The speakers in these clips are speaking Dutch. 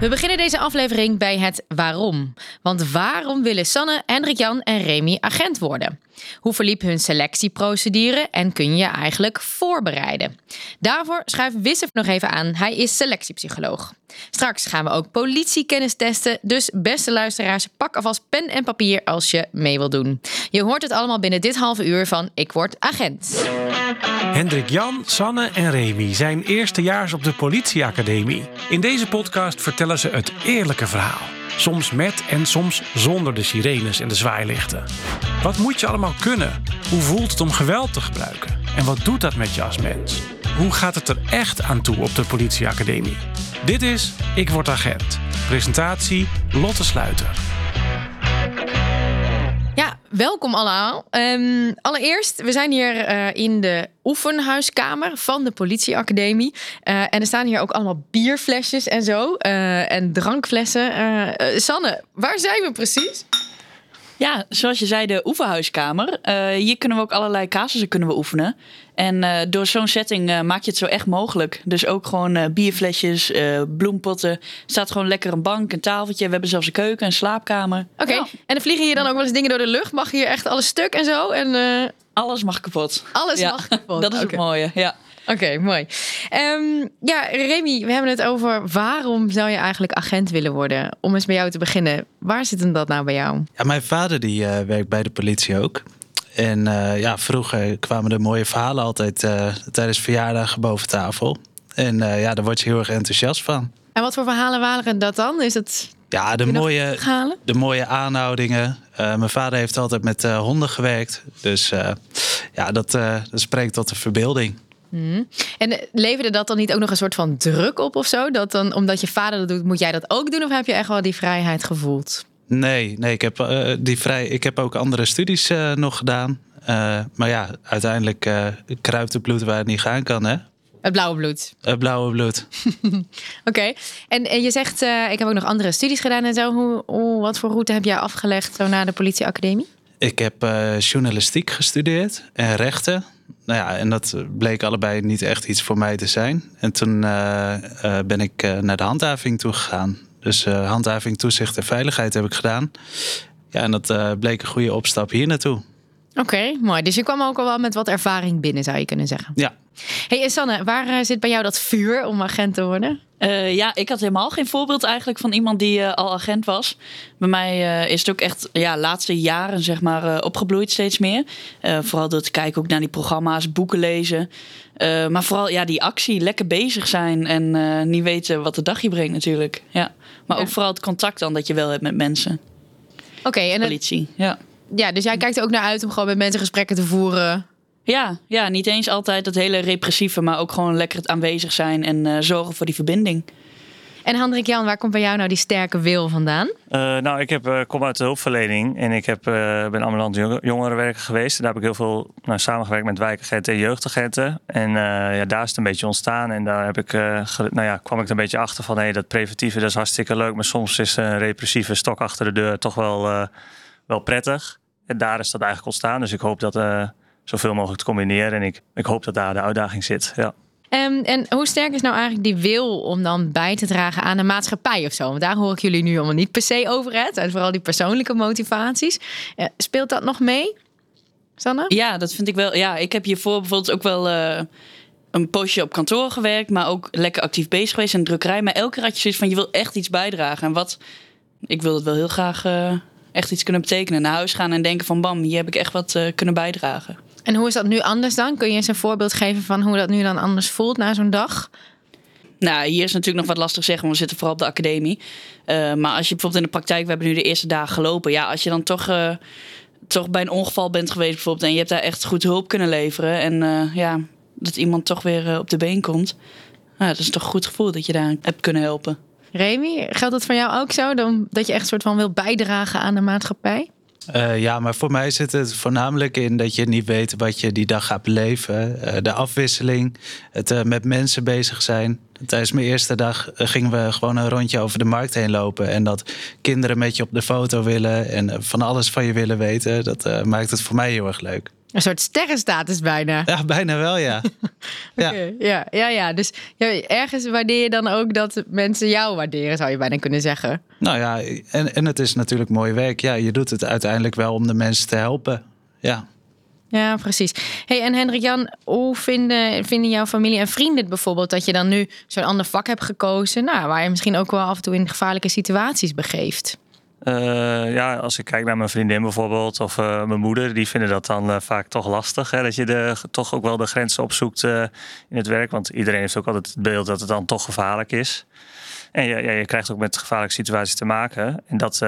We beginnen deze aflevering bij het waarom. Want waarom willen Sanne, Hendrik Jan en Remy agent worden? Hoe verliep hun selectieprocedure en kun je je eigenlijk voorbereiden? Daarvoor schuift Wissef nog even aan. Hij is selectiepsycholoog. Straks gaan we ook politiekennis testen. Dus beste luisteraars, pak alvast pen en papier als je mee wil doen. Je hoort het allemaal binnen dit halve uur van Ik Word Agent. Hendrik Jan, Sanne en Remy zijn eerstejaars op de politieacademie. In deze podcast vertellen ze het eerlijke verhaal. Soms met en soms zonder de sirenes en de zwaailichten. Wat moet je allemaal kunnen? Hoe voelt het om geweld te gebruiken? En wat doet dat met je als mens? Hoe gaat het er echt aan toe op de politieacademie? Dit is Ik Word Agent. Presentatie Lotte Sluiter. Ja, welkom allemaal. Ehm, allereerst, we zijn hier eh, in de oefenhuiskamer van de politieacademie. Eh, en er staan hier ook allemaal bierflesjes en zo. eh, en drankflessen. Sanne, waar zijn we precies? Ja, zoals je zei, de oefenhuiskamer. Eh, hier kunnen we ook allerlei casussen kunnen we oefenen. En eh, door zo'n setting eh, maak je het zo echt mogelijk. Dus ook gewoon eh, bierflesjes, eh, bloempotten. Er staat gewoon lekker een bank, een tafeltje. We hebben zelfs een keuken, een slaapkamer. Oké, Ja, en dan vliegen hier dan ook wel eens dingen door de lucht. Mag hier echt alles stuk en zo? En eh, alles mag kapot. alles Ja, mag kapot. Dat is Oké. het mooie, ja. Oké, mooi. Ehm, ja, Remy, we hebben het over waarom zou je eigenlijk agent willen worden? Om eens bij jou te beginnen. Waar zit hem dat nou bij jou? Ja, mijn vader die eh, werkt bij de politie ook. En eh, ja, vroeger kwamen er mooie verhalen altijd eh, tijdens verjaardagen boven tafel. En ja, daar word je heel erg enthousiast van. En wat voor verhalen waren dat dan? Is het Ja, de mooie, de mooie aanhoudingen. Mijn vader heeft altijd met honden gewerkt. Dus ja, dat, dat spreekt tot de verbeelding. En eh, leverde dat dan niet ook nog een soort van druk op of zo? Dat dan, omdat je vader dat doet, moet jij dat ook doen? Of heb je echt wel die vrijheid gevoeld? Nee, nee ik, heb, eh, die vrij, ik heb ook andere studies eh, nog gedaan. Maar ja, uiteindelijk kruipt het bloed waar het niet gaan kan, hè? Het blauwe bloed. Het blauwe bloed. Oké. En, en je zegt, ik heb ook nog andere studies gedaan en zo. Hoe, wat voor route heb jij afgelegd zo naar de politieacademie? Ik heb journalistiek gestudeerd en rechten. Nou ja, en dat bleek allebei niet echt iets voor mij te zijn. En toen eh, eh, ben ik eh, naar de handhaving toegegaan. Dus eh, handhaving, toezicht en veiligheid heb ik gedaan. Ja, en dat eh, bleek een goede opstap hier naartoe. Oké, mooi. Dus je kwam ook al wel met wat ervaring binnen, zou je kunnen zeggen. Ja, hey, Sanne, waar eh, zit bij jou dat vuur om agent te worden? Eh, ja, ik had helemaal geen voorbeeld eigenlijk van iemand die eh, al agent was. Bij mij eh, is het ook echt ja, laatste jaren zeg maar opgebloeid steeds meer. Vooral door te kijken ook naar die programma's, boeken lezen. Maar vooral ja, die actie, lekker bezig zijn en niet weten wat de dag je brengt natuurlijk. Ja. Maar Ja. ook vooral het contact dan dat je wel hebt met mensen. Oké, en het- Politie, ja. ja, dus jij kijkt er ook naar uit om gewoon met mensen gesprekken te voeren. Ja, ja, niet eens altijd het hele repressieve, maar ook gewoon lekker het aanwezig zijn en eh, zorgen voor die verbinding. En Hendrik Jan, waar komt bij jou nou die sterke wil vandaan? Eh, nou, ik heb, eh, kom uit de hulpverlening en ik heb, eh, ben ambulant jong- jongerenwerker geweest. En daar heb ik heel veel nou, samengewerkt met wijkagenten en jeugdagenten. En eh, ja, daar is het een beetje ontstaan. En daar heb ik, eh, ge- nou ja, kwam ik er een beetje achter van... Hey, dat preventieve dat is hartstikke leuk, maar soms is een repressieve stok achter de deur toch wel, eh, wel prettig. En daar is dat eigenlijk ontstaan. Dus ik hoop dat eh, zoveel mogelijk te combineren. En ik, ik hoop dat daar de uitdaging zit. Ja. Ehm, en hoe sterk is nou eigenlijk die wil om dan bij te dragen aan de maatschappij of zo? Want daar hoor ik jullie nu allemaal niet per se over het. En vooral die persoonlijke motivaties. Eh, speelt dat nog mee? Sanne? Ja, dat vind ik wel. Ja, ik heb hiervoor bijvoorbeeld ook wel eh, een poosje op kantoor gewerkt, maar ook lekker actief bezig geweest in de drukkerij. Maar elke keer had je zoiets van je wil echt iets bijdragen. En wat, ik wil het wel heel graag eh, echt iets kunnen betekenen. Naar huis gaan en denken van bam, hier heb ik echt wat eh, kunnen bijdragen. En hoe is dat nu anders dan? Kun je eens een voorbeeld geven van hoe dat nu dan anders voelt na zo'n dag? Nou, hier is natuurlijk nog wat lastig zeggen, want we zitten vooral op de academie. Eh, maar als je bijvoorbeeld in de praktijk, we hebben nu de eerste dagen gelopen. Ja, als je dan toch, eh, toch bij een ongeval bent geweest bijvoorbeeld en je hebt daar echt goed hulp kunnen leveren. En eh, ja, dat iemand toch weer op de been komt. Nou, dat is toch een goed gevoel dat je daar hebt kunnen helpen. Remy, geldt dat voor jou ook zo? Dan, dat je echt soort van wil bijdragen aan de maatschappij? Eh, ja, maar voor mij zit het voornamelijk in dat je niet weet wat je die dag gaat beleven. Eh, de afwisseling, het eh, met mensen bezig zijn. Tijdens mijn eerste dag gingen we gewoon een rondje over de markt heen lopen. En dat kinderen met je op de foto willen en van alles van je willen weten, dat maakt het voor mij heel erg leuk. Een soort sterrenstatus bijna. Ja, bijna wel, ja. ja. Oké, ja, ja, ja. Dus ja, ergens waardeer je dan ook dat mensen jou waarderen, zou je bijna kunnen zeggen. Nou ja, en, en het is natuurlijk mooi werk. Ja, je doet het uiteindelijk wel om de mensen te helpen. Ja. Ja, precies. Hey, en Hendrik Jan, hoe vinden, vinden jouw familie en vrienden het bijvoorbeeld dat je dan nu zo'n ander vak hebt gekozen, nou, waar je misschien ook wel af en toe in gevaarlijke situaties begeeft? Uh, ja, als ik kijk naar mijn vriendin bijvoorbeeld of uh, mijn moeder, die vinden dat dan uh, vaak toch lastig. Hè? Dat je de, toch ook wel de grenzen opzoekt in het werk. Want iedereen heeft ook altijd het beeld dat het dan toch gevaarlijk is. En je, ja, je krijgt ook met gevaarlijke situaties te maken. En dat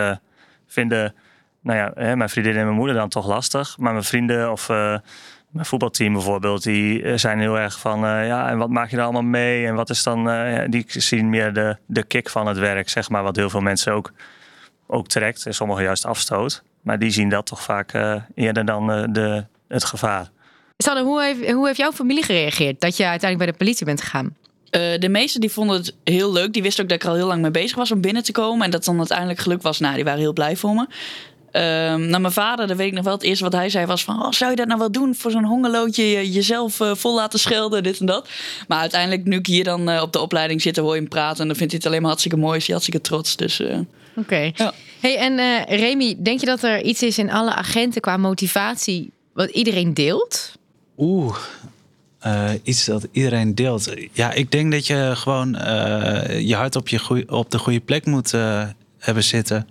vinden nou ja, hè, mijn vriendin en mijn moeder dan toch lastig. Maar mijn vrienden of mijn voetbalteam bijvoorbeeld, die zijn heel erg van ja, en wat maak je er allemaal mee? En wat is dan, die zien meer de, de kick van het werk, zeg maar, wat heel veel mensen ook ook trekt en sommigen juist afstoot. Maar die zien dat toch vaak uh, eerder dan uh, de, het gevaar. Sanne, hoe heeft, hoe heeft jouw familie gereageerd dat je uiteindelijk bij de politie bent gegaan? Uh, de meesten die vonden het heel leuk. Die wisten ook dat ik er al heel lang mee bezig was om binnen te komen. En dat dan uiteindelijk geluk was. Nou, die waren heel blij voor me. Uh, nou, mijn vader, dat weet ik nog wel. Het eerste wat hij zei was van... Oh, zou je dat nou wel doen voor zo'n hongerloodje? Jezelf uh, vol laten schelden, dit en dat. Maar uiteindelijk, nu ik hier dan uh, op de opleiding zit... hoor je hem praten en dan vindt hij het alleen maar hartstikke mooi. Is hij hartstikke trots, dus... Oké. Okay. Ja. Hey, en uh, Remy, denk je dat er iets is in alle agenten qua motivatie wat iedereen deelt? Oeh, uh, iets dat iedereen deelt. Ja, ik denk dat je gewoon uh, je hart op, je goeie, op de goede plek moet hebben zitten.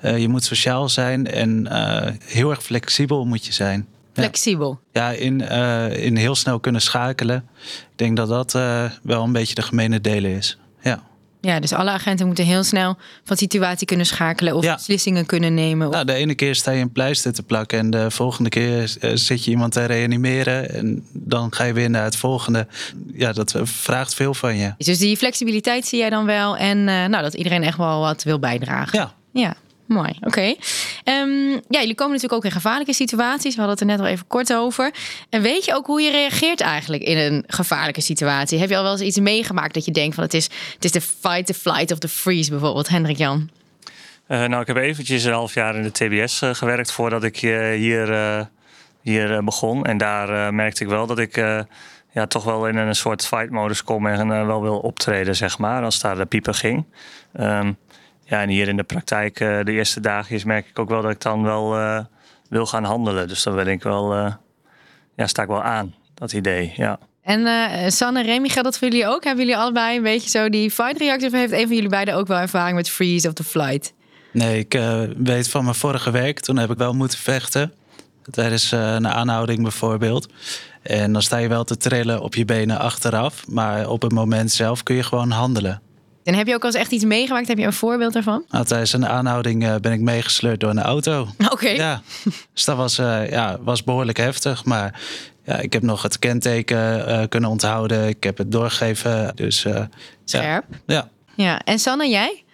je moet sociaal zijn en heel erg flexibel moet je zijn. Flexibel? Ja, ja in, in heel snel kunnen schakelen. Ik denk dat dat wel een beetje de gemene delen is. Ja. Ja, dus alle agenten moeten heel snel van situatie kunnen schakelen of ja. beslissingen kunnen nemen. Nou, de ene keer sta je een pleister te plakken en de volgende keer zit je iemand te reanimeren en dan ga je weer naar het volgende. Ja, dat vraagt veel van je. Dus die flexibiliteit zie jij dan wel en uh, nou, dat iedereen echt wel wat wil bijdragen. Ja. Ja, Mooi, oké. Um, ja, jullie komen natuurlijk ook in gevaarlijke situaties. We hadden het er net al even kort over. En weet je ook hoe je reageert eigenlijk in een gevaarlijke situatie? Heb je al wel eens iets meegemaakt dat je denkt van het is, het is de fight, the flight of the freeze bijvoorbeeld, Hendrik Jan? Uh, nou, ik heb eventjes een half jaar in de TBS uh, gewerkt voordat ik uh, hier, hier begon. En daar merkte ik wel dat ik ja, toch wel in een soort fight-modus kom en wel wil optreden, zeg maar, als daar de pieper ging. Um, ja, en hier in de praktijk uh, de eerste dagen merk ik ook wel dat ik dan wel uh, wil gaan handelen. Dus dan ben ik wel, uh, ja, sta ik wel aan, dat idee, ja. En Sanne en Remy, gaat dat voor jullie ook? Hebben jullie allebei een beetje zo die fight-reactie? Of heeft een van jullie beiden ook wel ervaring met freeze of the flight? Nee, ik weet van mijn vorige werk. Toen heb ik wel moeten vechten. Tijdens een aanhouding bijvoorbeeld. En dan sta je wel te trillen op je benen achteraf. Maar op het moment zelf kun je gewoon handelen. En heb je ook al eens echt iets meegemaakt? Heb je een voorbeeld daarvan? Nou, tijdens een aanhouding uh, ben ik meegesleurd door een auto. Oké. Ja, dus dat was, uh, ja, was behoorlijk heftig. Maar ja, ik heb nog het kenteken uh, kunnen onthouden. Ik heb het doorgegeven. Dus, Scherp. Ja. ja. Ja, en Sanne, jij?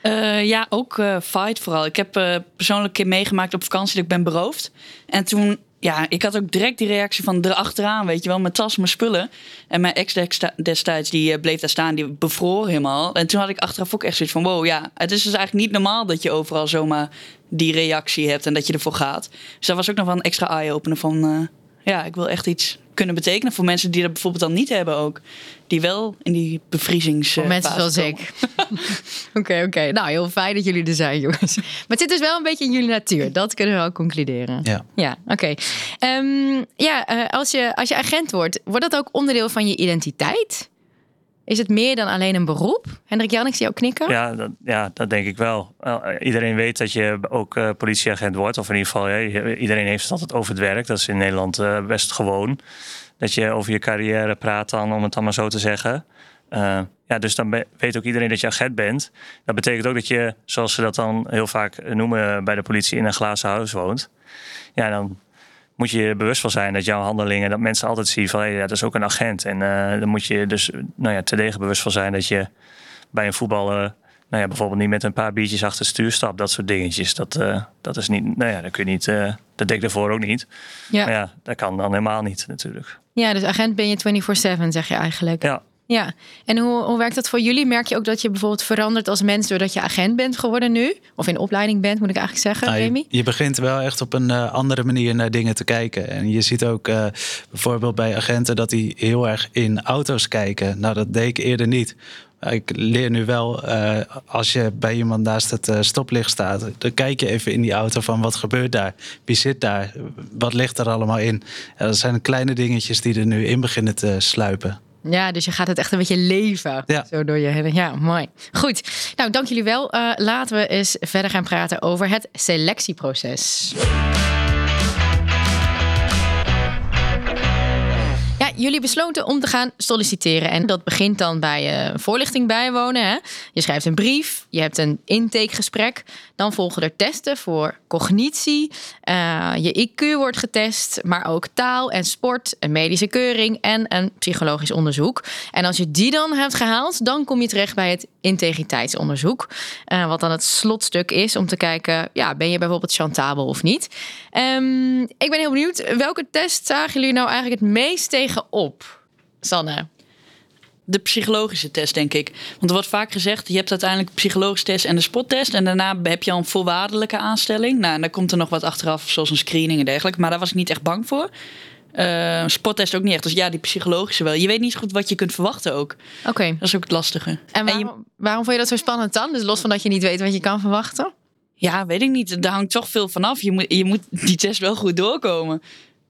ja, ook fight vooral. Ik heb persoonlijk een keer meegemaakt op vakantie dat ik ben beroofd. En toen ja, ik had ook direct die reactie van erachteraan, weet je wel, mijn tas, mijn spullen. En mijn ex destijds, die eh, bleef daar staan, die bevroor helemaal. En toen had ik achteraf ook echt zoiets van, wow, ja, het is dus eigenlijk niet normaal dat je overal zomaar die reactie hebt en dat je ervoor gaat. Dus dat was ook nog wel een extra eye-opener van, uh, ja, ik wil echt iets kunnen betekenen voor mensen die dat bijvoorbeeld dan niet hebben ook. Die wel in die bevriezings. Voor mensen zoals ik. Oké, oké. Nou, heel fijn dat jullie er zijn, jongens. Maar het zit dus wel een beetje in jullie natuur. Dat kunnen we wel concluderen. Ja. Ja, oké. Okay. Um, ja, uh, als, je, als je agent wordt, wordt dat ook onderdeel van je identiteit? Is het meer dan alleen een beroep? Hendrik Jan, ik zie jou knikken. Ja, dat, ja, dat denk ik wel. Iedereen weet dat je ook uh, politieagent wordt. Of in ieder geval, iedereen heeft het altijd over het werk. Dat is in Nederland uh, best gewoon. Dat je over je carrière praat dan, om het dan maar zo te zeggen. Ja, dus dan weet ook iedereen dat je agent bent. Dat betekent ook dat je, zoals ze dat dan heel vaak noemen bij de politie, in een glazen huis woont. Ja, dan moet je bewust van zijn dat jouw handelingen, dat mensen altijd zien van hey, ja, dat is ook een agent. En uh, dan moet je dus nou ja, terdege bewust van zijn dat je bij een voetballer, nou ja, bijvoorbeeld niet met een paar biertjes achter het stuur stapt, dat soort dingetjes. Dat, uh, dat is niet, nou ja, dat kun je niet, uh, dat denk ik daarvoor ook niet. Ja. Maar ja, dat kan dan helemaal niet natuurlijk. Ja, dus agent ben je 24-7, zeg je eigenlijk. Ja. Ja, en hoe, hoe werkt dat voor jullie? Merk je ook dat je bijvoorbeeld verandert als mens doordat je agent bent geworden nu? Of in opleiding bent, moet ik eigenlijk zeggen, Nou, Remy? je, je begint wel echt op een eh, andere manier naar dingen te kijken. En je ziet ook eh, bijvoorbeeld bij agenten dat die heel erg in auto's kijken. Nou, dat deed ik eerder niet. Ik leer nu wel, eh, als je bij iemand naast het stoplicht staat, dan kijk je even in die auto van wat gebeurt daar? Wie zit daar? Wat ligt er allemaal in? Ja, dat zijn kleine dingetjes die er nu in beginnen te sluipen. Ja, dus je gaat het echt een beetje leven. Ja. Zo door je hele. Ja, mooi. Goed. Nou, dank jullie wel. Eh, laten we eens verder gaan praten over het selectieproces. Ja, jullie besloten om te gaan solliciteren. En dat begint dan bij eh, voorlichting bijwonen. Hè? Je schrijft een brief, je hebt een intakegesprek. Dan volgen er testen voor cognitie. eh, je IQ wordt getest, maar ook taal en sport, een medische keuring en een psychologisch onderzoek. En als je die dan hebt gehaald, dan kom je terecht bij het integriteitsonderzoek. eh, wat dan het slotstuk is om te kijken, ja, ben je bijvoorbeeld chantabel of niet? Ehm, ik ben heel benieuwd, welke test zagen jullie nou eigenlijk het meest tegenop? Sanne. De psychologische test, denk ik. Want er wordt vaak gezegd, je hebt uiteindelijk de psychologische test en de spottest. En daarna heb je al een voorwaardelijke aanstelling. Nou, en daar komt er nog wat achteraf, zoals een screening en dergelijke. Maar daar was ik niet echt bang voor. Eh spottest ook niet echt. Dus ja, die psychologische wel. Je weet niet zo goed wat je kunt verwachten ook. Oké. Dat is ook het lastige. En je- waarom, waarom vond je dat zo spannend dan? Dus los van dat je niet weet wat je kan verwachten? Ja, weet ik niet. Daar hangt toch veel van af. Je moet, je moet die test wel goed doorkomen.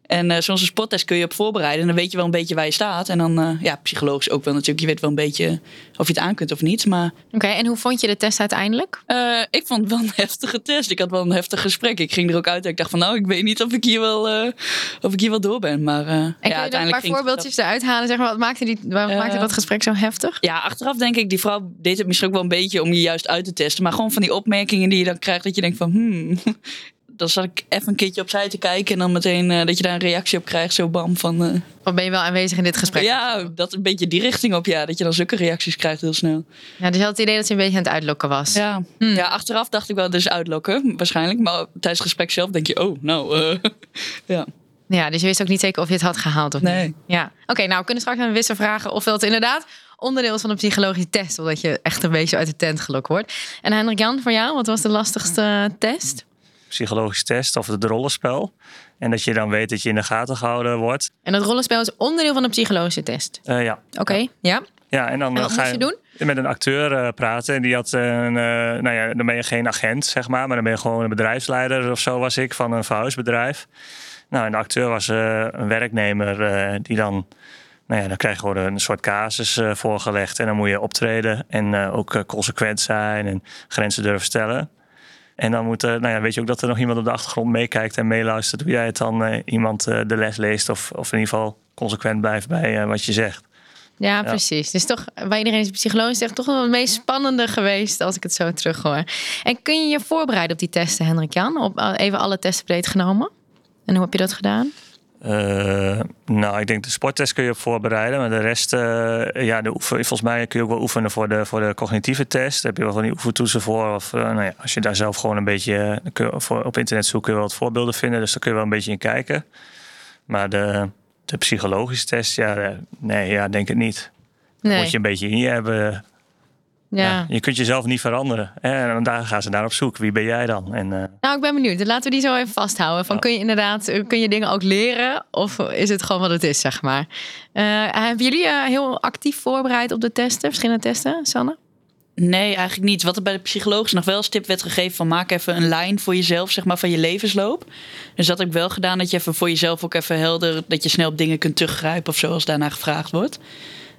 En eh zoals een spottest kun je op voorbereiden. En dan weet je wel een beetje waar je staat. En dan, eh, ja, psychologisch ook wel natuurlijk. Je weet wel een beetje of je het aan kunt of niet. Maar Oké, en hoe vond je de test uiteindelijk? eh, ik vond het wel een heftige test. Ik had wel een heftig gesprek. Ik ging er ook uit en ik dacht van... nou, ik weet niet of ik hier wel, of ik hier wel door ben. Maar En ja, kun je een uiteindelijk paar ging het voorbeeldjes eruit halen? Zeg maar, wat maakte, die, Eh, maakte dat gesprek zo heftig? Ja, achteraf denk ik, die vrouw deed het misschien ook wel een beetje om je juist uit te testen. Maar gewoon van die opmerkingen die je dan krijgt, dat je denkt van, hmm. Dan zat ik even een keertje opzij te kijken en dan meteen eh, dat je daar een reactie op krijgt, zo bam van. Of ben je wel aanwezig in dit gesprek? ja, dat een beetje die richting op, ja, dat je dan zulke reacties krijgt heel snel. Ja, dus je had het idee dat ze een beetje aan het uitlokken was. Ja, Hmm. ja achteraf dacht ik wel, dus uitlokken waarschijnlijk, maar tijdens het gesprek zelf denk je, oh, nou, eh, ja. Ja, dus je wist ook niet zeker of je het had gehaald of Nee. niet. Ja. Oké, nou we kunnen straks aan Wisse vragen of dat inderdaad onderdeel is van een psychologische test. Omdat je echt een beetje uit de tent gelokt wordt. En Hendrik Jan, voor jou, wat was de lastigste test? Psychologische test of het rollenspel. En dat je dan weet dat je in de gaten gehouden wordt. En dat rollenspel is onderdeel van een psychologische test. Eh, ja. Oké, ja. Ja, en dan En eh, wat ga je doen? met een acteur eh, praten. En die had een, nou ja, dan ben je geen agent, zeg maar. Maar dan ben je gewoon een bedrijfsleider of zo was ik van een verhuisbedrijf. Nou, en de acteur was een werknemer die dan... Nou ja, dan krijg je gewoon een soort casus voorgelegd. En dan moet je optreden en ook consequent zijn en grenzen durven stellen. En dan moet, er- nou ja, weet je ook dat er nog iemand op de achtergrond meekijkt en meeluistert hoe jij het dan eh, iemand eh, de les leest. Of, of in ieder geval consequent blijft bij eh, wat je zegt. Ja, precies. Dus toch, bij iedereen is psychologisch echt toch wel het meest spannende geweest als ik het zo terughoor. En kun je je voorbereiden op die testen, Hendrik Jan? Op even alle testen breed genomen? En hoe heb je dat gedaan? Eh, nou, ik denk de sporttest kun je op voorbereiden. Maar de rest, eh, ja, de oefen, volgens mij kun je ook wel oefenen voor de, voor de cognitieve test. Daar heb je wel van die oefentoetsen voor. Of eh, nou ja, als je daar zelf gewoon een beetje je voor, op internet zoekt, kun je wel wat voorbeelden vinden. Dus daar kun je wel een beetje in kijken. Maar de, de psychologische test, ja, nee, ja, denk het niet. Nee. Moet je een beetje in je hebben. Ja. Ja, je kunt jezelf niet veranderen. En daar gaan ze naar op zoek. Wie ben jij dan? En, eh, Nou, ik ben benieuwd. Laten we die zo even vasthouden. Van, Ja. Kun je inderdaad eh, kun je dingen ook leren? Of is het gewoon wat het is, zeg maar? Eh, hebben jullie eh, heel actief voorbereid op de testen? Verschillende testen, Sanne? Nee, eigenlijk niet. Wat er bij de psycholoog nog wel als tip werd gegeven van maak even een lijn voor jezelf, zeg maar, van je levensloop. Dus dat heb ik wel gedaan, dat je even voor jezelf ook even helder, dat je snel op dingen kunt teruggrijpen of zo als daarna gevraagd wordt.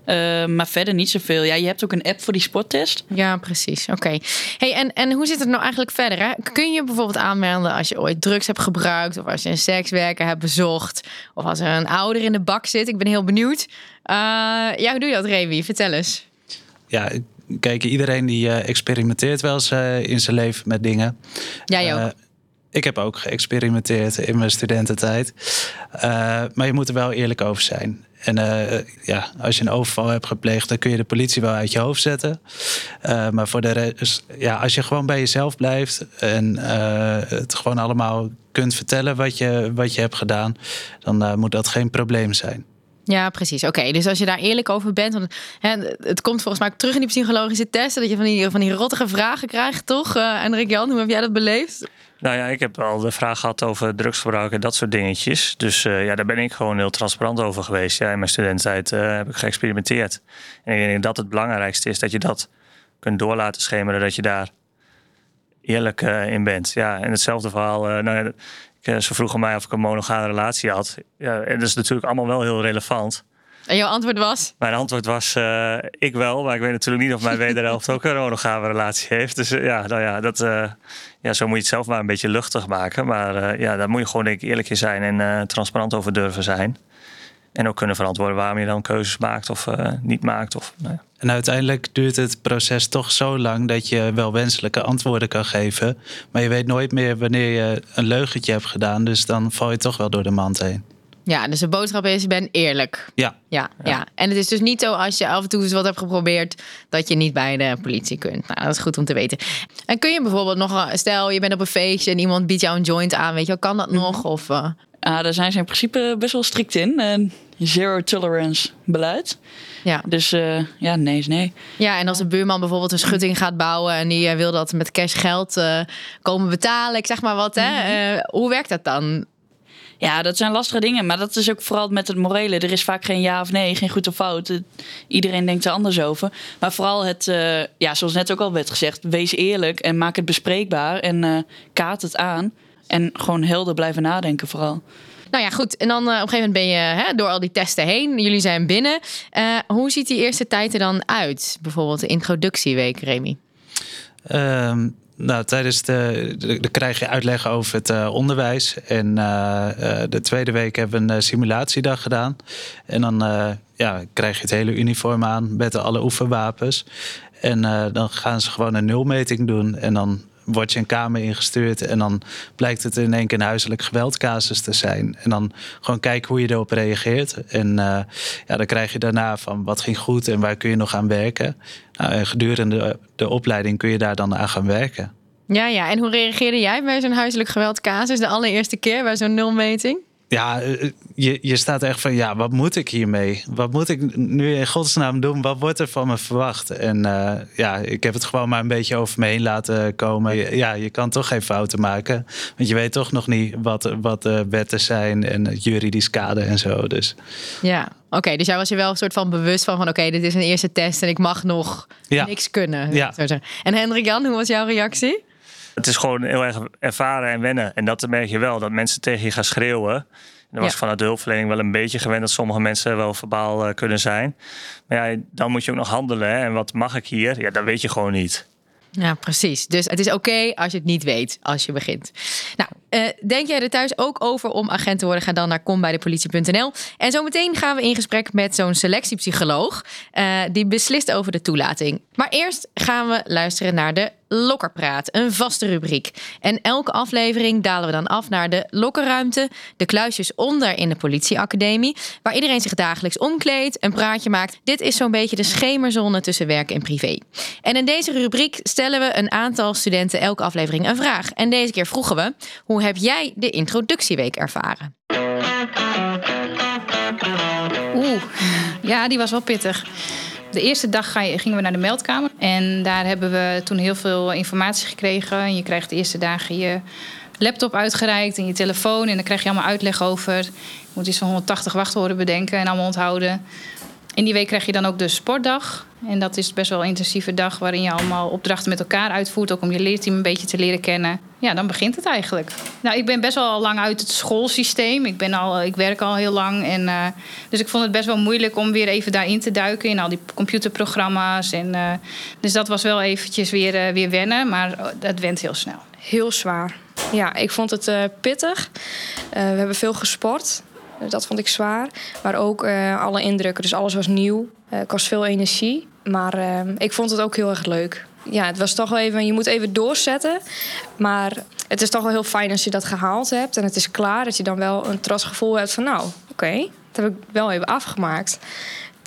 Eh, maar verder niet zoveel. Ja, je hebt ook een app voor die sporttest. Ja, precies. Oké. Hey, en, en hoe zit het nou eigenlijk verder? Hè? Kun je bijvoorbeeld aanmelden als je ooit drugs hebt gebruikt... of als je een sekswerker hebt bezocht... of als er een ouder in de bak zit? Ik ben heel benieuwd. Eh, ja, hoe doe je dat, Remy? Vertel eens. Ja, kijk, iedereen die eh, experimenteert wel eens in zijn leven met dingen. Jij ook. Ik heb ook geëxperimenteerd in mijn studententijd. Eh, maar je moet er wel eerlijk over zijn. En eh, ja, als je een overval hebt gepleegd, dan kun je de politie wel uit je hoofd zetten. Eh, maar voor de rest, ja, als je gewoon bij jezelf blijft en het gewoon allemaal kunt vertellen wat je, wat je hebt gedaan, dan moet dat geen probleem zijn. Ja, precies. Oké, dus als je daar eerlijk over bent, want hè, het komt volgens mij terug in die psychologische testen, dat je van die, van die rottige vragen krijgt, toch? Uh, Jan, hoe heb jij dat beleefd? Nou ja, ik heb al de vraag gehad over drugsgebruik en dat soort dingetjes. Dus uh, ja, daar ben ik gewoon heel transparant over geweest. Ja, in mijn studententijd uh, heb ik geëxperimenteerd. En ik denk dat het belangrijkste is dat je dat kunt door laten schemeren, dat je daar eerlijk uh, in bent. Ja, en hetzelfde verhaal. nou, ik, ze vroegen mij of ik een monogame relatie had. Ja, en dat is natuurlijk allemaal wel heel relevant. En jouw antwoord was? Mijn antwoord was uh, ik wel, maar ik weet natuurlijk niet of mijn wederhelft ook een monogame relatie heeft. Dus uh, ja, nou ja, dat, uh, ja, zo moet je het zelf maar een beetje luchtig maken. Maar ja, daar moet je gewoon denk ik eerlijk in zijn en transparant over durven zijn. En ook kunnen verantwoorden waarom je dan keuzes maakt of niet maakt. Of, nou ja. En uiteindelijk duurt het proces toch zo lang dat je wel wenselijke antwoorden kan geven. Maar je weet nooit meer wanneer je een leugentje hebt gedaan. Dus dan val je toch wel door de mand heen. Ja, dus de boodschap is: ben eerlijk. Ja. ja. Ja, En het is dus niet zo als je af en toe eens wat hebt geprobeerd, dat je niet bij de politie kunt. Nou, dat is goed om te weten. En kun je bijvoorbeeld nog, stel je bent op een feestje en iemand biedt jou een joint aan, weet je wel, kan dat nog? Of, uh... ah, daar zijn ze in principe best wel strikt in. Uh, zero tolerance beleid. Ja. Dus uh, ja, nee is nee. Ja, en als een buurman bijvoorbeeld een schutting gaat bouwen en die wil dat met cash geld komen betalen, ik zeg maar wat, hè? Mhm. hoe werkt dat dan? Ja, dat zijn lastige dingen. Maar dat is ook vooral met het morele. Er is vaak geen ja of nee, geen goed of fout. Iedereen denkt er anders over. Maar vooral het, uh, ja, zoals net ook al werd gezegd, wees eerlijk en maak het bespreekbaar en uh, kaart het aan. En gewoon helder blijven nadenken vooral. Nou ja, goed. En dan uh, op een gegeven moment ben je hè, door al die testen heen. Jullie zijn binnen. hoe ziet die eerste tijd er dan uit? Bijvoorbeeld de introductieweek, Remy? Um, nou, tijdens de, de, krijg je uitleg over het uh, onderwijs. En uh, de tweede week hebben we een simulatiedag gedaan. En dan ja, krijg je het hele uniform aan met alle oefenwapens. En dan gaan ze gewoon een nulmeting doen. En dan word je een kamer ingestuurd en dan blijkt het in één keer een huiselijk geweldcasus te zijn. En dan gewoon kijken hoe je erop reageert. En uh, ja, dan krijg je daarna van wat ging goed en waar kun je nog aan werken. Nou, en gedurende de opleiding kun je daar dan aan gaan werken. Ja, ja. En hoe reageerde jij bij zo'n huiselijk geweldcasus de allereerste keer bij zo'n nulmeting? Ja, eh, je, je staat echt van, ja, wat moet ik hiermee? Wat moet ik nu in godsnaam doen? Wat wordt er van me verwacht? En uh, ja, ik heb het gewoon maar een beetje over me heen laten komen. Ja, je kan toch geen fouten maken. Want je weet toch nog niet wat, wat de wetten zijn en het juridisch kader en zo. Dus. Ja, oké. dus jij was je wel een soort van bewust van, van oké, dit is een eerste test en ik mag nog ja. niks kunnen. Ja. En Hendrik Jan, hoe was jouw reactie? Het is gewoon heel erg ervaren en wennen. En dat merk je wel, dat mensen tegen je gaan schreeuwen. En dat was vanuit de hulpverlening wel een beetje gewend dat sommige mensen wel verbaal uh, kunnen zijn. Maar ja, dan moet je ook nog handelen. Hè? En wat mag ik hier? Ja, dat weet je gewoon niet. Ja, precies. Dus het is oké als je het niet weet als je begint. Nou, uh, denk jij er thuis ook over om agent te worden? Ga dan naar kombijdepolitie.nl. En zometeen gaan we in gesprek met zo'n selectiepsycholoog. Uh, die beslist over de toelating. Maar eerst gaan we luisteren naar de Lokkerpraat, een vaste rubriek. En elke aflevering dalen we dan af naar de lokkerruimte, de kluisjes onder in de politieacademie, waar iedereen zich dagelijks omkleedt, een praatje maakt. Dit is zo'n beetje de schemerzone tussen werk en privé. En in deze rubriek stellen we een aantal studenten elke aflevering een vraag. En deze keer vroegen we: hoe heb jij de introductieweek ervaren? Oeh, ja, die was wel pittig. De eerste dag gingen we naar de meldkamer. En daar hebben we toen heel veel informatie gekregen. En je krijgt de eerste dagen je laptop uitgereikt en je telefoon. En dan krijg je allemaal uitleg over. Je moet iets van 180 wachtwoorden bedenken en allemaal onthouden. In die week krijg je dan ook de sportdag. En dat is best wel een intensieve dag waarin je allemaal opdrachten met elkaar uitvoert. Ook om je leerteam een beetje te leren kennen. Ja, dan begint het eigenlijk. Nou, ik ben best wel lang uit het schoolsysteem. Ik, ben al, ik werk al heel lang. En, uh, dus ik vond het best wel moeilijk om weer even daarin te duiken. In al die computerprogramma's. En, uh, dus dat was wel eventjes weer, uh, weer wennen. Maar het went heel snel. Heel zwaar. Ja, ik vond het pittig. we hebben veel gesport. Dat vond ik zwaar. Maar ook uh, alle indrukken. Dus alles was nieuw. Uh, kost veel energie. Maar uh, ik vond het ook heel erg leuk. Ja, het was toch wel even... Je moet even doorzetten. Maar het is toch wel heel fijn als je dat gehaald hebt. En het is klaar. Dat je dan wel een trots gevoel hebt van... Nou, oké, dat heb ik wel even afgemaakt.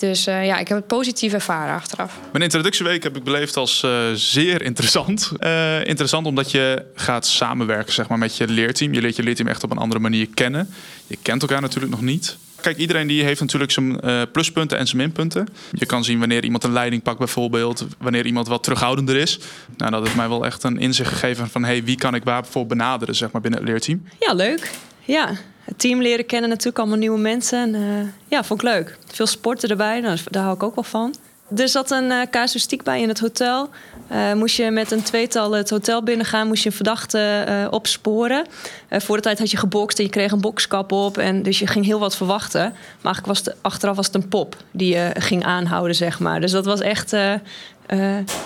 Dus uh, ja, ik heb het positief ervaren achteraf. Mijn introductieweek heb ik beleefd als uh, zeer interessant. Uh, interessant omdat je gaat samenwerken zeg maar, met je leerteam. Je leert je leerteam echt op een andere manier kennen. Je kent elkaar natuurlijk nog niet. Kijk, iedereen die heeft natuurlijk zijn uh, pluspunten en zijn minpunten. Je kan zien wanneer iemand een leiding pakt bijvoorbeeld. Wanneer iemand wat terughoudender is. Nou, dat heeft mij wel echt een inzicht gegeven van... hey, wie kan ik waarvoor benaderen zeg maar, binnen het leerteam. Ja, leuk. Ja, het team leren kennen natuurlijk. Allemaal nieuwe mensen. En, uh, ja, vond ik leuk. Veel sporten erbij, nou, daar hou ik ook wel van. Er zat een uh, bij in het hotel. Uh, moest je met een tweetal het hotel binnengaan, moest je een verdachte uh, opsporen. voor de tijd had je gebokst en je kreeg een bokskap op. En dus je ging heel wat verwachten. Maar eigenlijk was achteraf was het een pop die je ging aanhouden, zeg maar. Dus dat was echt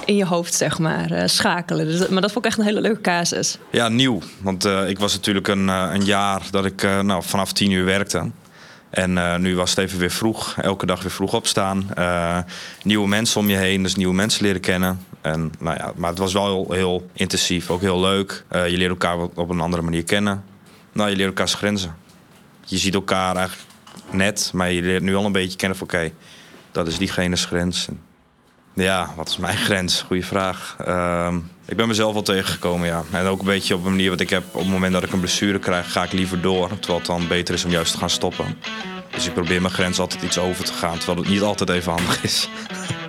in je hoofd, zeg maar, schakelen. Dus, maar dat vond ik echt een hele leuke casus. Ja, nieuw. Want ik was natuurlijk een, een jaar dat ik nou, vanaf tien uur werkte. En uh, nu was het even weer vroeg, elke dag weer vroeg opstaan. Uh, nieuwe mensen om je heen, dus nieuwe mensen leren kennen. En, nou ja, maar het was wel heel, intensief, ook heel leuk. Uh, je leert elkaar op een andere manier kennen. Nou, je leert elkaars grenzen. Je ziet elkaar net, maar je leert nu al een beetje kennen van... oké, dat is diegene's grens. En, ja, wat is mijn grens? Goeie vraag. Uh, ik ben mezelf al tegengekomen, ja. En ook een beetje op een manier wat ik heb. Op het moment dat ik een blessure krijg, ga ik liever door. Terwijl het dan beter is om juist te gaan stoppen. Dus ik probeer mijn grens altijd iets over te gaan. Terwijl het niet altijd even handig is.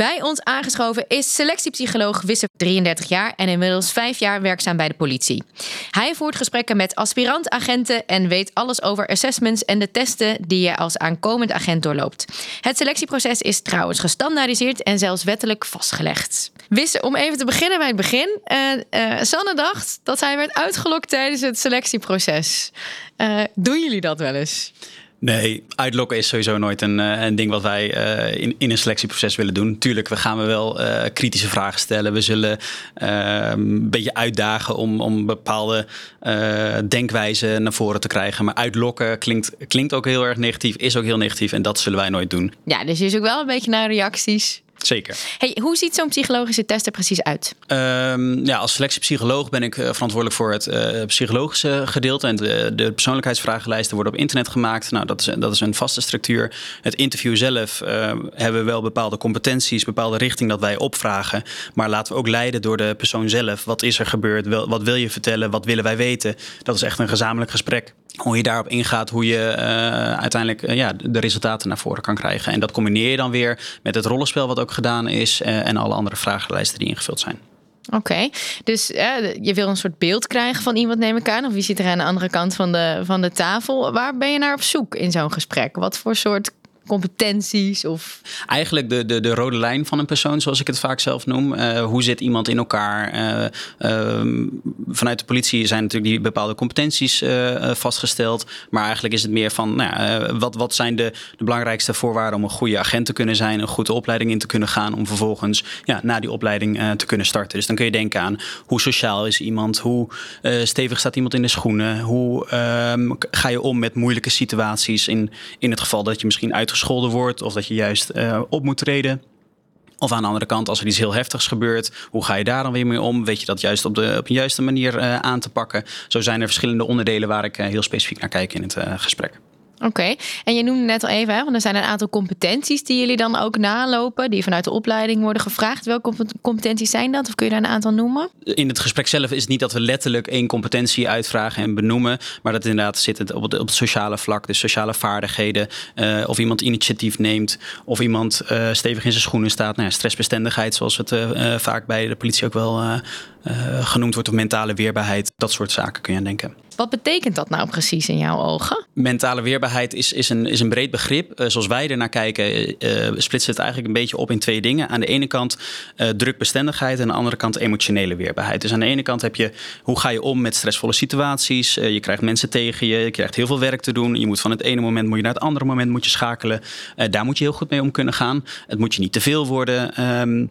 Bij ons aangeschoven is selectiepsycholoog Wisse, 33 jaar en inmiddels 5 jaar werkzaam bij de politie. Hij voert gesprekken met aspirant-agenten en weet alles over assessments en de testen die je als aankomend agent doorloopt. Het selectieproces is trouwens gestandaardiseerd en zelfs wettelijk vastgelegd. Wisse, om even te beginnen bij het begin. Uh, uh, Sanne dacht dat hij werd uitgelokt tijdens het selectieproces. Uh, doen jullie dat wel eens? Nee, uitlokken is sowieso nooit een, eh, een ding wat wij uh, in, in een selectieproces willen doen. Tuurlijk, we gaan we wel uh, kritische vragen stellen. We zullen een beetje uitdagen om, om bepaalde denkwijzen naar voren te krijgen. Maar uitlokken klinkt, klinkt ook heel erg negatief, is ook heel negatief. En dat zullen wij nooit doen. Ja, dus je is ook wel een beetje naar reacties. Zeker. Hey, hoe ziet zo'n psychologische test er precies uit? Um, ja, als selectiepsycholoog ben ik verantwoordelijk voor het uh, psychologische gedeelte. En de, de, persoonlijkheidsvragenlijsten worden op internet gemaakt. Nou, dat is, dat is een vaste structuur. Het interview zelf uh, hebben we wel bepaalde competenties, bepaalde richting dat wij opvragen. Maar laten we ook leiden door de persoon zelf. Wat is er gebeurd? Wat wil je vertellen? Wat willen wij weten? Dat is echt een gezamenlijk gesprek hoe je daarop ingaat, hoe je uh, uiteindelijk uh, ja, de resultaten naar voren kan krijgen. En dat combineer je dan weer met het rollenspel wat ook gedaan is uh, en alle andere vragenlijsten die ingevuld zijn. Oké, dus je wil een soort beeld krijgen van iemand, neem ik aan. Of wie zit er aan de andere kant van de, van de tafel? Waar ben je naar op zoek in zo'n gesprek? Wat voor soort competenties? Of... Eigenlijk de, de, de rode lijn van een persoon, zoals ik het vaak zelf noem. Uh, hoe zit iemand in elkaar? Uh, uh, vanuit de politie zijn natuurlijk die bepaalde competenties eh, vastgesteld. Maar eigenlijk is het meer van nou, wat, wat zijn de, de belangrijkste voorwaarden om een goede agent te kunnen zijn, een goede opleiding in te kunnen gaan, om vervolgens ja, na die opleiding te kunnen starten. Dus dan kun je denken aan hoe sociaal is iemand, hoe stevig staat iemand in de schoenen, hoe ehm, ga je om met moeilijke situaties in, in het geval dat je misschien uitgescholden gescholden wordt of dat je juist uh, op moet treden. Of aan de andere kant, als er iets heel heftigs gebeurt, hoe ga je daar dan weer mee om? Weet je dat juist op, de, op een juiste manier uh, aan te pakken? Zo zijn er verschillende onderdelen waar ik uh, heel specifiek naar kijk in het gesprek. Oké, en je noemde net al even, hè, want er zijn een aantal competenties die jullie dan ook nalopen, die vanuit de opleiding worden gevraagd. Welke competenties zijn dat? Of kun je daar een aantal noemen? In het gesprek zelf is het niet dat we letterlijk één competentie uitvragen en benoemen, maar dat inderdaad zit het op het, sociale vlak, dus sociale vaardigheden, uh, of iemand initiatief neemt, of iemand uh, stevig in zijn schoenen staat. Nou ja, stressbestendigheid, zoals het uh, vaak bij de politie ook wel genoemd wordt, of mentale weerbaarheid, dat soort zaken kun je aan denken. Wat betekent dat nou precies in jouw ogen? Mentale weerbaarheid is, is, een, is een breed begrip. Uh, zoals wij er naar kijken, uh, splitsen het eigenlijk een beetje op in twee dingen. Aan de ene kant uh, drukbestendigheid en aan de andere kant emotionele weerbaarheid. Dus aan de ene kant heb je hoe ga je om met stressvolle situaties. je krijgt mensen tegen je, je krijgt heel veel werk te doen. Je moet van het ene moment moet je naar het andere moment moet je schakelen. daar moet je heel goed mee om kunnen gaan. Het moet je niet te veel worden. Um,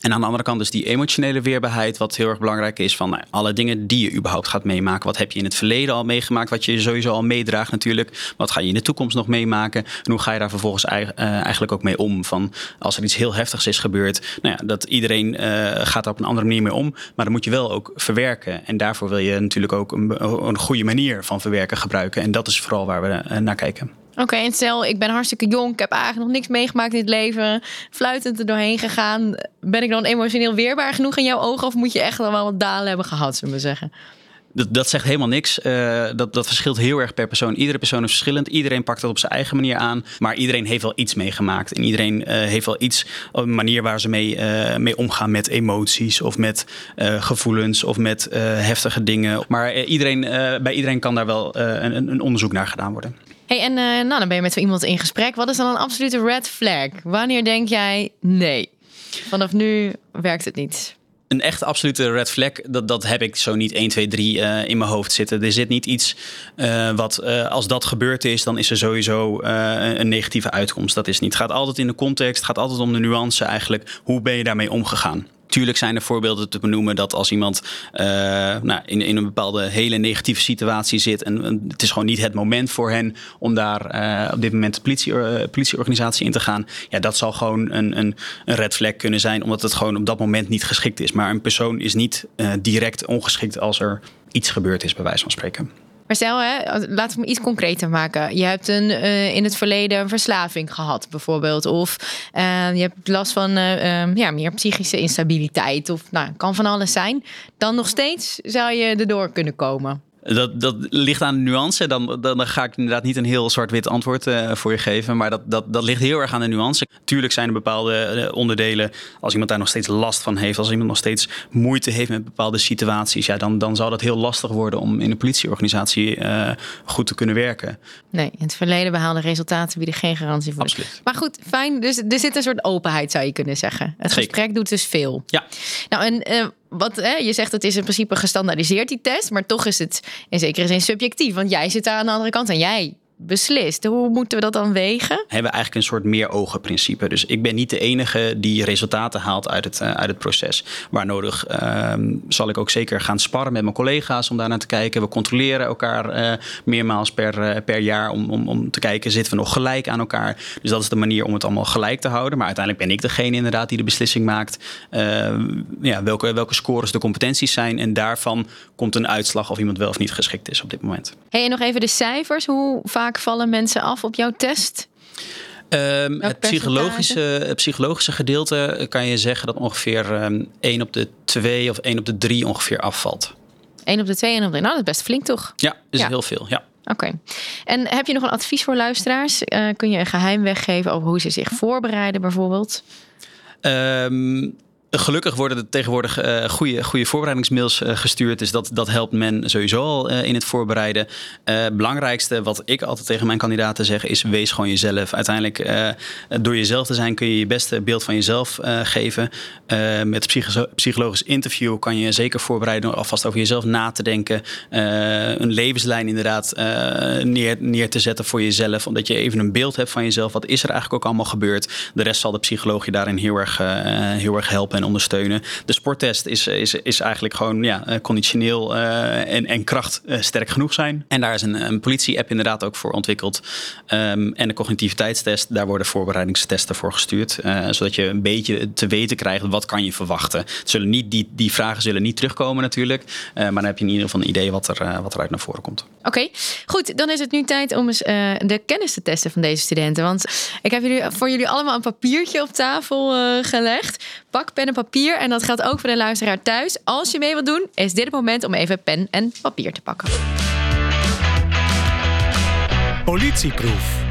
en aan de andere kant dus die emotionele weerbaarheid, wat heel erg belangrijk is van nou, alle dingen die je überhaupt gaat meemaken. Wat heb je in het verleden al meegemaakt, wat je sowieso al meedraagt natuurlijk. Wat ga je in de toekomst nog meemaken? En hoe ga je daar vervolgens uh, eigenlijk ook mee om? Van als er iets heel heftigs is gebeurd, nou ja, dat iedereen uh, gaat daar op een andere manier mee om. Maar dan moet je wel ook verwerken. En daarvoor wil je natuurlijk ook een, een goede manier van verwerken gebruiken. En dat is vooral waar we naar kijken. Oké, en stel, ik ben hartstikke jong. Ik heb eigenlijk nog niks meegemaakt in het leven. Fluitend er doorheen gegaan. Ben ik dan emotioneel weerbaar genoeg in jouw ogen? Of moet je echt wel wat dalen hebben gehad, zullen we zeggen? Dat, dat zegt helemaal niks. Uh, dat, dat verschilt heel erg per persoon. Iedere persoon is verschillend. Iedereen pakt dat op zijn eigen manier aan. Maar iedereen heeft wel iets meegemaakt. En iedereen uh, heeft wel iets, een manier waar ze mee, uh, mee omgaan met emoties of met gevoelens of met heftige dingen. Maar iedereen, bij iedereen kan daar wel een, een, onderzoek naar gedaan worden. Hey, en nou, dan ben je met iemand in gesprek. Wat is dan een absolute red flag? Wanneer denk jij nee? Vanaf nu werkt het niet een echt absolute red flag, dat, dat heb ik zo niet 1, 2, 3 uh, in mijn hoofd zitten. Er zit niet iets uh, wat, uh, als dat gebeurd is, dan is er sowieso een negatieve uitkomst. Dat is niet. Het gaat altijd in de context, het gaat altijd om de nuance eigenlijk. Hoe ben je daarmee omgegaan? Tuurlijk zijn er voorbeelden te benoemen dat als iemand uh, nou, in, in een bepaalde hele negatieve situatie zit en, het is gewoon niet het moment voor hen om daar uh, op dit moment de politie, uh, politieorganisatie in te gaan, ja, dat zal gewoon een, een, een red flag kunnen zijn, omdat het gewoon op dat moment niet geschikt is. Maar een persoon is niet direct ongeschikt als er iets gebeurd is, bij wijze van spreken. Maar stel, hè, laten we me iets concreter maken. Je hebt een, uh, in het verleden een verslaving gehad, bijvoorbeeld. Of uh, je hebt last van uh, um, ja, meer psychische instabiliteit. Of nou, kan van alles zijn. Dan nog steeds zou je erdoor kunnen komen. Dat, dat ligt aan de nuance. Dan, dan, ga ik inderdaad niet een heel zwart-wit antwoord uh, voor je geven. Maar dat, dat, dat ligt heel erg aan de nuance. Tuurlijk zijn er bepaalde uh, onderdelen. Als iemand daar nog steeds last van heeft. Als iemand nog steeds moeite heeft met bepaalde situaties. Ja, dan, dan zal dat heel lastig worden om in een politieorganisatie uh, goed te kunnen werken. Nee, in het verleden behaalde resultaten bieden geen garantie voor. Absoluut. Maar goed, fijn. Dus er zit een soort openheid, zou je kunnen zeggen. Het Zeker. gesprek doet dus veel. Ja. Nou, en wat hè, je zegt, het is in principe gestandaardiseerd, die test. Maar toch is het in zekere zin subjectief. Want jij zit daar aan de andere kant en jij beslist. Hoe moeten we dat dan wegen? We hebben eigenlijk een soort meer ogen principe. Dus ik ben niet de enige die resultaten haalt uit het, uh, uit het proces. Waar nodig uh, zal ik ook zeker gaan sparren met mijn collega's om daarnaar te kijken. We controleren elkaar uh, meermaals per, uh, per jaar om, om, om te kijken, zitten we nog gelijk aan elkaar? Dus dat is de manier om het allemaal gelijk te houden. Maar uiteindelijk ben ik degene inderdaad die de beslissing maakt. ja, welke, welke scores de competenties zijn. En daarvan komt een uitslag of iemand wel of niet geschikt is op dit moment. Hey, en nog even de cijfers. Hoe vaak vallen mensen af op jouw test? Um, het, psychologische, het psychologische gedeelte kan je zeggen dat ongeveer um, 1 op de 2 of 1 op de 3 ongeveer afvalt. 1 op de 2 en op de 3. Nou, dat is best flink toch? Ja, is ja. heel veel. Ja. Oké. Okay. En heb je nog een advies voor luisteraars? Uh, kun je een geheim weggeven over hoe ze zich voorbereiden, bijvoorbeeld? Um, Gelukkig worden er tegenwoordig uh, goede, goede voorbereidingsmails uh, gestuurd. Dus dat, dat helpt men sowieso al uh, in het voorbereiden. Belangrijkste wat ik altijd tegen mijn kandidaten zeg is: wees gewoon jezelf. Uiteindelijk, door jezelf te zijn, kun je je beste beeld van jezelf geven. met psycho psychologisch interview kan je zeker voorbereiden door alvast over jezelf na te denken. een levenslijn inderdaad neer, neer te zetten voor jezelf. Omdat je even een beeld hebt van jezelf. Wat is er eigenlijk ook allemaal gebeurd? De rest zal de psycholoog je daarin heel erg, heel erg helpen ondersteunen. De sporttest is, is, is eigenlijk gewoon ja, eh, conditioneel uh, en, en kracht sterk genoeg zijn. En daar is een, een politie-app inderdaad ook voor ontwikkeld. Um, en de cognitiviteitstest, daar worden voorbereidingstesten voor gestuurd. Zodat je een beetje te weten krijgt wat kan je verwachten. Het zullen niet, die, die vragen zullen niet terugkomen natuurlijk. maar dan heb je in ieder geval een idee wat, er, wat eruit naar voren komt. Oké, goed. Dan is het nu tijd om eens de kennis te testen van deze studenten. Want ik heb jullie, voor jullie allemaal een papiertje op tafel gelegd. Pak pen papier. En dat geldt ook voor de luisteraar thuis. Als je mee wilt doen, is dit het moment om even pen en papier te pakken. Politieproef.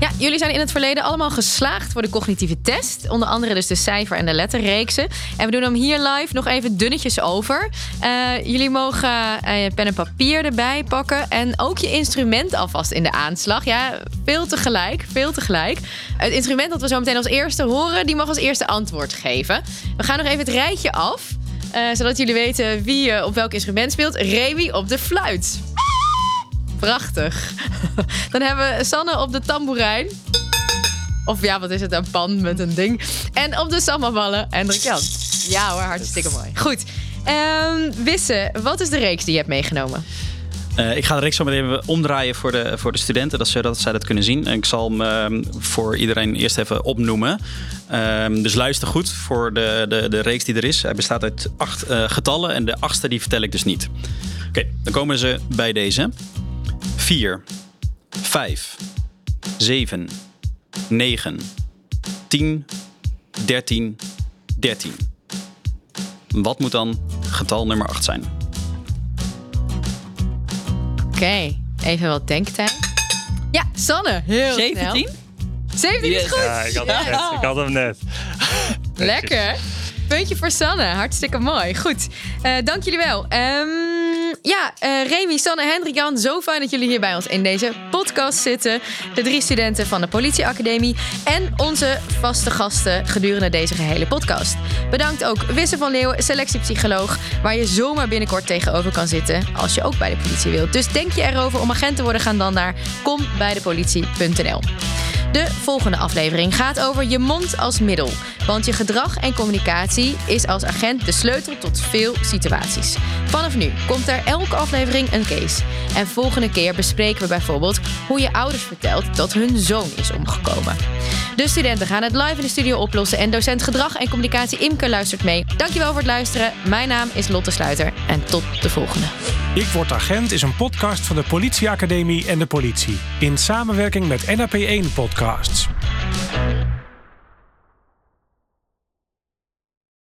Ja, jullie zijn in het verleden allemaal geslaagd voor de cognitieve test. Onder andere dus de cijfer- en de letterreeksen. En we doen hem hier live nog even dunnetjes over. Uh, jullie mogen uh, pen en papier erbij pakken. En ook je instrument alvast in de aanslag. Ja, veel tegelijk, veel tegelijk. Het instrument dat we zo meteen als eerste horen, die mag als eerste antwoord geven. We gaan nog even het rijtje af. Uh, zodat jullie weten wie op welk instrument speelt. Remy op de fluit. Prachtig. Dan hebben we Sanne op de tamboerijn. Of ja, wat is het? Een pan met een ding. En op de sambaballen Hendrik Jan. Ja hoor, hartstikke mooi. Goed. Um, Wisse, wat is de reeks die je hebt meegenomen? Uh, ik ga de reeks zo meteen omdraaien voor de, voor de studenten, dat, zij dat kunnen zien. En ik zal hem uh, voor iedereen eerst even opnoemen. Uh, dus luister goed voor de, de, de reeks die er is. Hij bestaat uit acht uh, getallen en de achtste die vertel ik dus niet. Oké, dan komen ze bij deze. 4, 5, 7, 9, 10, 13, 13. Wat moet dan getal nummer 8 zijn? Oké, even wat denktijd. Ja, Sanne, heel 17? snel. 17 is goed. Ja, ik had hem net. Ik had hem net. Lekker. Puntje voor Sanne. Hartstikke mooi. Goed. Eh, dank jullie wel. Ehm, ja, eh Remy, Sanne, Hendrik, Jan. Zo fijn dat jullie hier bij ons in deze podcast zitten. De drie studenten van de Politieacademie. En onze vaste gasten gedurende deze gehele podcast. Bedankt ook Wisse van Leeuwen, selectiepsycholoog. Waar je zomaar binnenkort tegenover kan zitten. Als je ook bij de politie wilt. Dus denk je erover om agent te worden, gaan dan naar kombijdepolitie.nl. De volgende aflevering gaat over je mond als middel. Want je gedrag en communicatie is als agent de sleutel tot veel situaties. Vanaf nu komt er elke aflevering een case. En volgende keer bespreken we bijvoorbeeld hoe je ouders vertelt dat hun zoon is omgekomen. De studenten gaan het live in de studio oplossen en docent gedrag en communicatie Imke luistert mee. Dankjewel voor het luisteren. Mijn naam is Lotte Sluiter en tot de volgende. Ik Word Agent is een podcast van de Politieacademie en de politie. In samenwerking met NAP1 Podcasts.